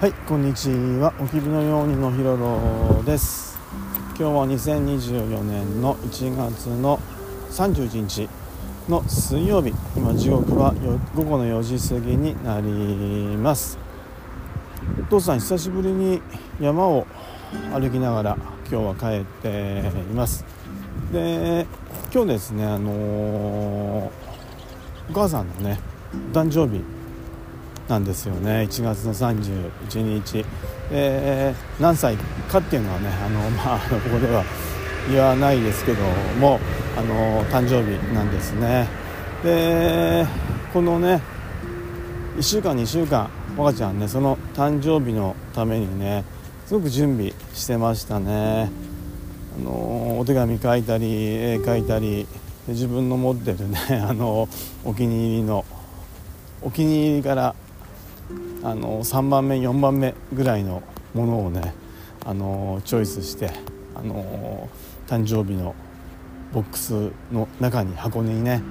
はいこんにちは。お昼のようにのひろろです。今日は2024年の1月の31日の水曜日。今時刻は午後の4時過ぎになります。お父さん久しぶりに山を歩きながら今日は帰っています。で今日ですねあのー、お母さんのね誕生日なんですよね。1月の31日、えー、何歳かっていうのはねあの、まあ、ここでは言わないですけどもあの誕生日なんですね。でこのね1週間2週間若ちゃんねその誕生日のためにねすごく準備してましたね。あのお手紙書いたり絵描いたり自分の持ってるね あのお気に入りのお気に入りからあの3番目4番目ぐらいのものをねあのチョイスしてあの誕生日のボックスの中に箱根にね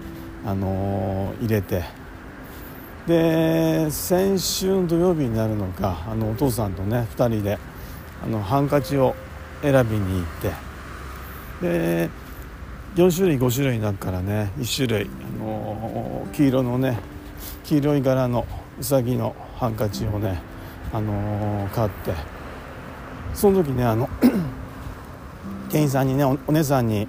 あの入れてで先週の土曜日になるのかあのお父さんとね2人であのハンカチを選びに行ってで4種類5種類になるからね1種類あの黄色のね黄色い柄のうさぎのハンカチをね、あのー、買ってその時ねあの 店員さんにねお姉さんに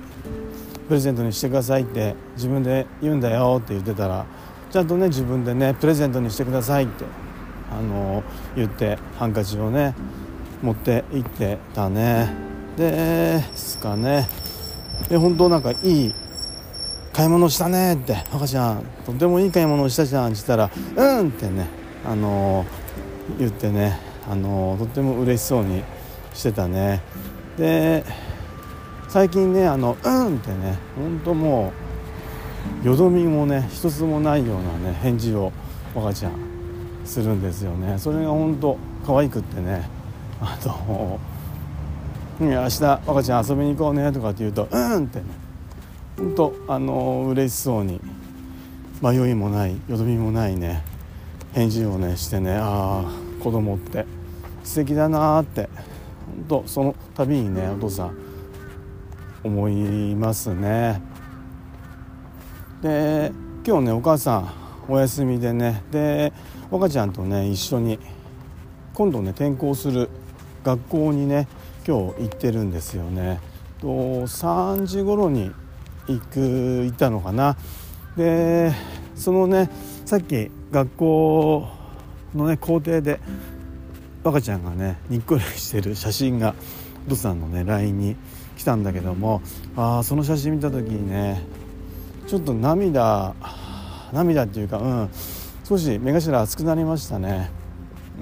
プレゼントにしてくださいって自分で言うんだよって言ってたらちゃんとね自分でねプレゼントにしてくださいって、あのー、言ってハンカチをね持って行ってたね。ですかね。で本当なんかいい買い物したねって赤ちゃんとてもいい買い物をしたじゃんって言ったらうんってねあの、言ってねあの、とっても嬉しそうにしてたね。で最近ねあのうんってね本当もうよどみもね一つもないようなね返事を赤ちゃんするんですよね。それが本当可愛くってねあと「明日赤ちゃん遊びに行こうね」とかって言うと「うん」ってね本当あの嬉しそうに迷いもないよどみもないね返事をねしてね。ああ子供って。素敵だなって。本当その度にねお父さん思いますね。で今日ねお母さんお休みでね。で若ちゃんとね一緒に今度ね転校する学校にね今日行ってるんですよね。と3時頃に行く行ったのかな。でそのねさっき学校のね校庭で赤ちゃんがねにっこりしてる写真がお父さんのね LINE に来たんだけどもあその写真見た時にねちょっと涙涙っていうかうん少し目頭熱くなりましたね。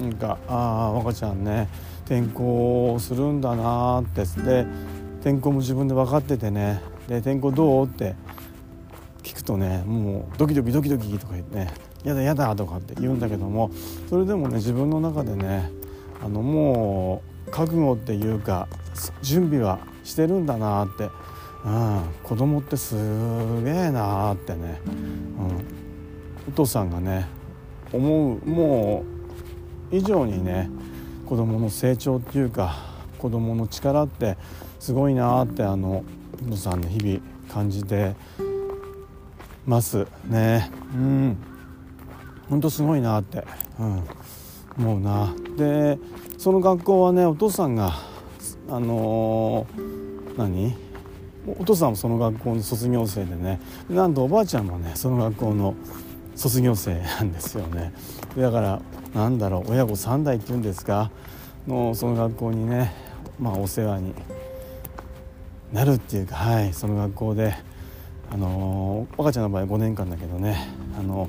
なんかああ赤ちゃんね転校するんだなってで転校も自分で分かっててねで天候どうって聞くとねもうドキドキドキドキとか言ってねやだやだとかって言うんだけどもそれでもね自分の中でねあのもう覚悟っていうか準備はしてるんだなって、うん、子供ってすげえなってね、うん、お父さんがね思うもう以上にね子供の成長っていうか子供の力ってすごいなってあののさんね日々感じてます。ね。うん。ほんとすごいなって、うん、思うな。でその学校はねお父さんがあのー、何？お父さんもその学校の卒業生でね。なんとおばあちゃんもねその学校の卒業生なんですよね。だからなんだろう親子3代っていうんですか？のその学校にねまあお世話になるっていうか、はい、その学校で、あの赤ちゃんの場合5年間だけどね、あの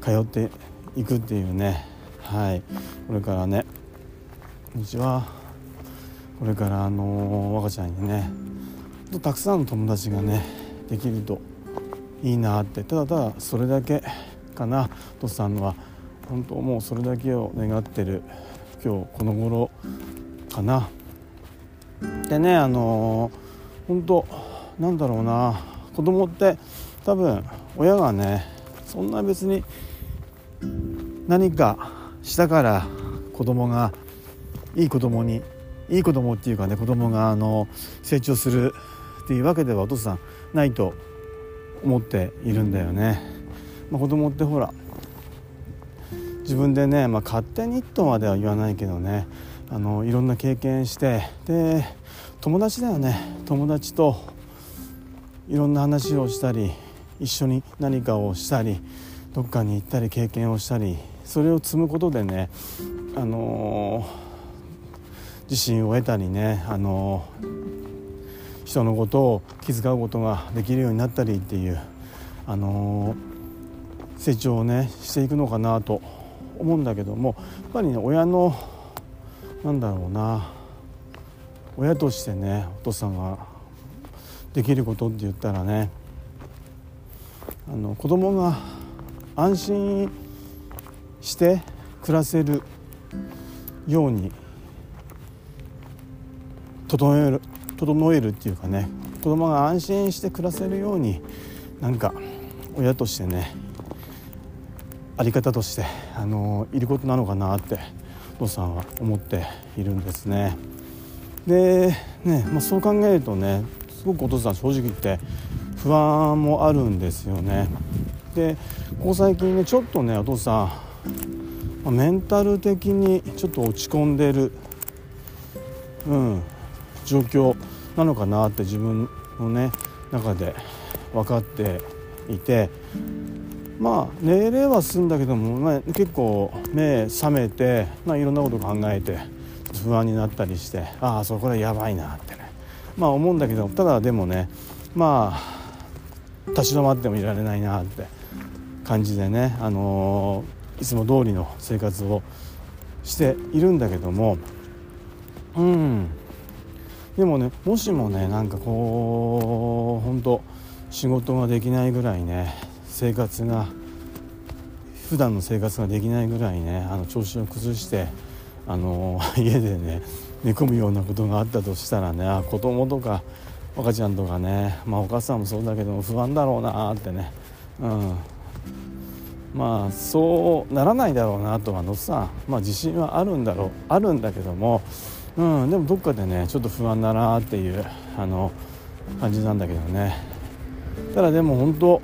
通っていくっていうね、はい、これからねこんにちはこれから、あの赤ちゃんにねとたくさんの友達がねできるといいなって。ただただそれだけかな。とっさんは本当もうそれだけを願ってる今日この頃かな。でねあの本当なんだろうな子供って多分親がねそんな別に何かしたから子供がいい子供にいい子供っていうかね子供があの成長するっていうわけではお父さんないと思っているんだよね。まあ、子供ってほら自分でね、まあ、勝手にとまでは言わないけどねあのいろんな経験してで友達だよね友達といろんな話をしたり一緒に何かをしたりどっかに行ったり経験をしたりそれを積むことでね、あのー、自信を得たりね、あのー、人のことを気遣うことができるようになったりっていう、あのー、成長をねしていくのかなと思うんだけどもやっぱりね親のなんだろうな親としてねお父さんができることって言ったらねあの子供が安心して暮らせるように整える整えるっていうかね子供が安心して暮らせるようになんか親としてねあり方としてあのいることなのかなってお父さんは思っているんですね。でね、まあ、そう考えるとねすごくお父さん正直言って不安もあるんですよね。でここ最近ねちょっとねお父さん、メンタル的にちょっと落ち込んでる、うん、状況なのかなって自分のね中で分かっていてまあ寝れはすんだけども、まあ、結構目覚めて、まあ、いろんなこと考えて不安になったりしてああそこでやばいなってまあ思うんだけどただでもねまあ立ち止まってもいられないなって感じでね、あのー、いつも通りの生活をしているんだけどもうん。でもねもしもねなんかこう本当仕事ができないぐらいね生活が普段の生活ができないぐらいねあの調子を崩してあの 家でね寝込むようなことがあったとしたらねあ子供とか赤ちゃんとかね、まあ、お母さんもそうだけど不安だろうなってね、うん、まあそうならないだろうなとはのさ、まあ、自信はあるんだろうあるんだけども、うん、でもどっかでねちょっと不安だなっていうあの感じなんだけどね。ただでも本当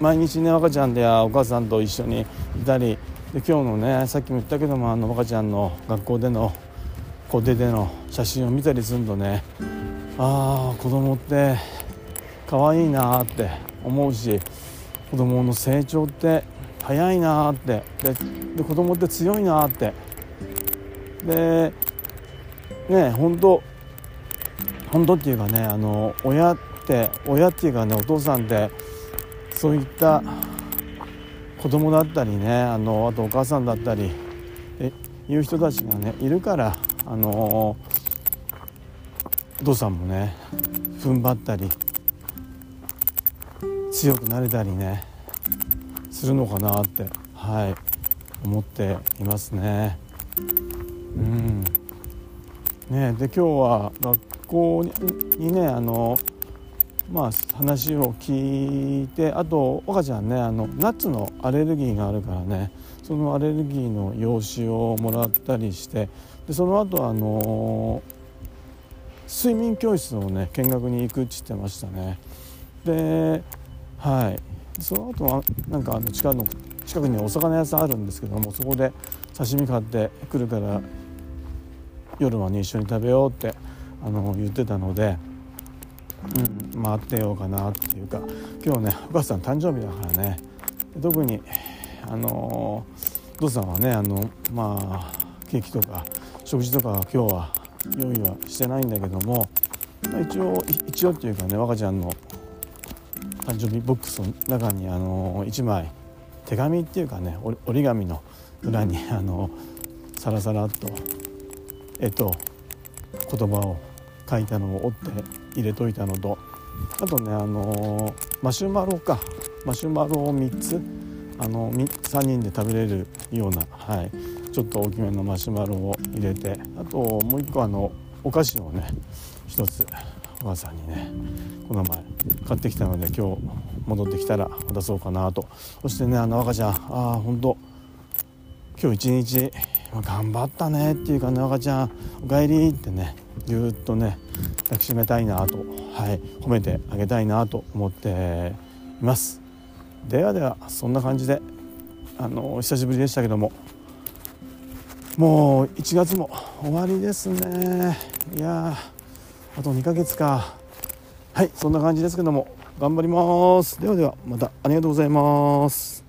毎日ね赤ちゃんでお母さんと一緒にいたりで今日のねさっきも言ったけどもあの赤ちゃんの学校での校庭での写真を見たりするとね。ああ子供って可愛いなって思うし子供の成長って早いなって。でで子供って強いなって。でね本当本当っていうかねあの親って親っていうかねお父さんってそういった子供だったりねあのあとお母さんだったりえいう人たちがねいるからあのお父さんもね踏ん張ったり強くなれたりねするのかなってはい思っていますね。うんねで今日は学校にねあのまあ、話を聞いてあと岡ちゃんねあのナッツのアレルギーがあるからねそのアレルギーの用紙をもらったりしてでその後あの睡眠教室をね見学に行くって言ってましたねではいその後はなんかあの近の近くにお魚屋さんあるんですけどもそこで刺身買ってくるから夜はね一緒に食べようってあの言ってたので。うん、回ってようかなっていうか今日ねお母さん誕生日だからね。特にあのお父さんはねあのまあケーキとか食事とか今日は用意はしてないんだけども、まあ、一応一応っていうかね若ちゃんの誕生日ボックスの中にあの1枚手紙っていうかね折り紙の裏にあのサラサラっと絵と言葉を書いたのを折って入れといたのとあとねあのマシュマロか。マシュマロを3つ。あの3人で食べれるような、はい、ちょっと大きめのマシュマロを入れてあともう1個あのお菓子をね1つお母さんにねこの前買ってきたので今日戻ってきたら渡そうかなと。そしてねあの赤ちゃんああ本当。今日一日頑張ったねっていうかね赤ちゃんおかえりってねぎゅっとね抱きしめたいなと、はい、褒めてあげたいなと思っています。ではではそんな感じであの久しぶりでしたけども。もう1月も終わりですね。いやあと2ヶ月か。はいそんな感じですけども。頑張ります。ではではまたありがとうございます。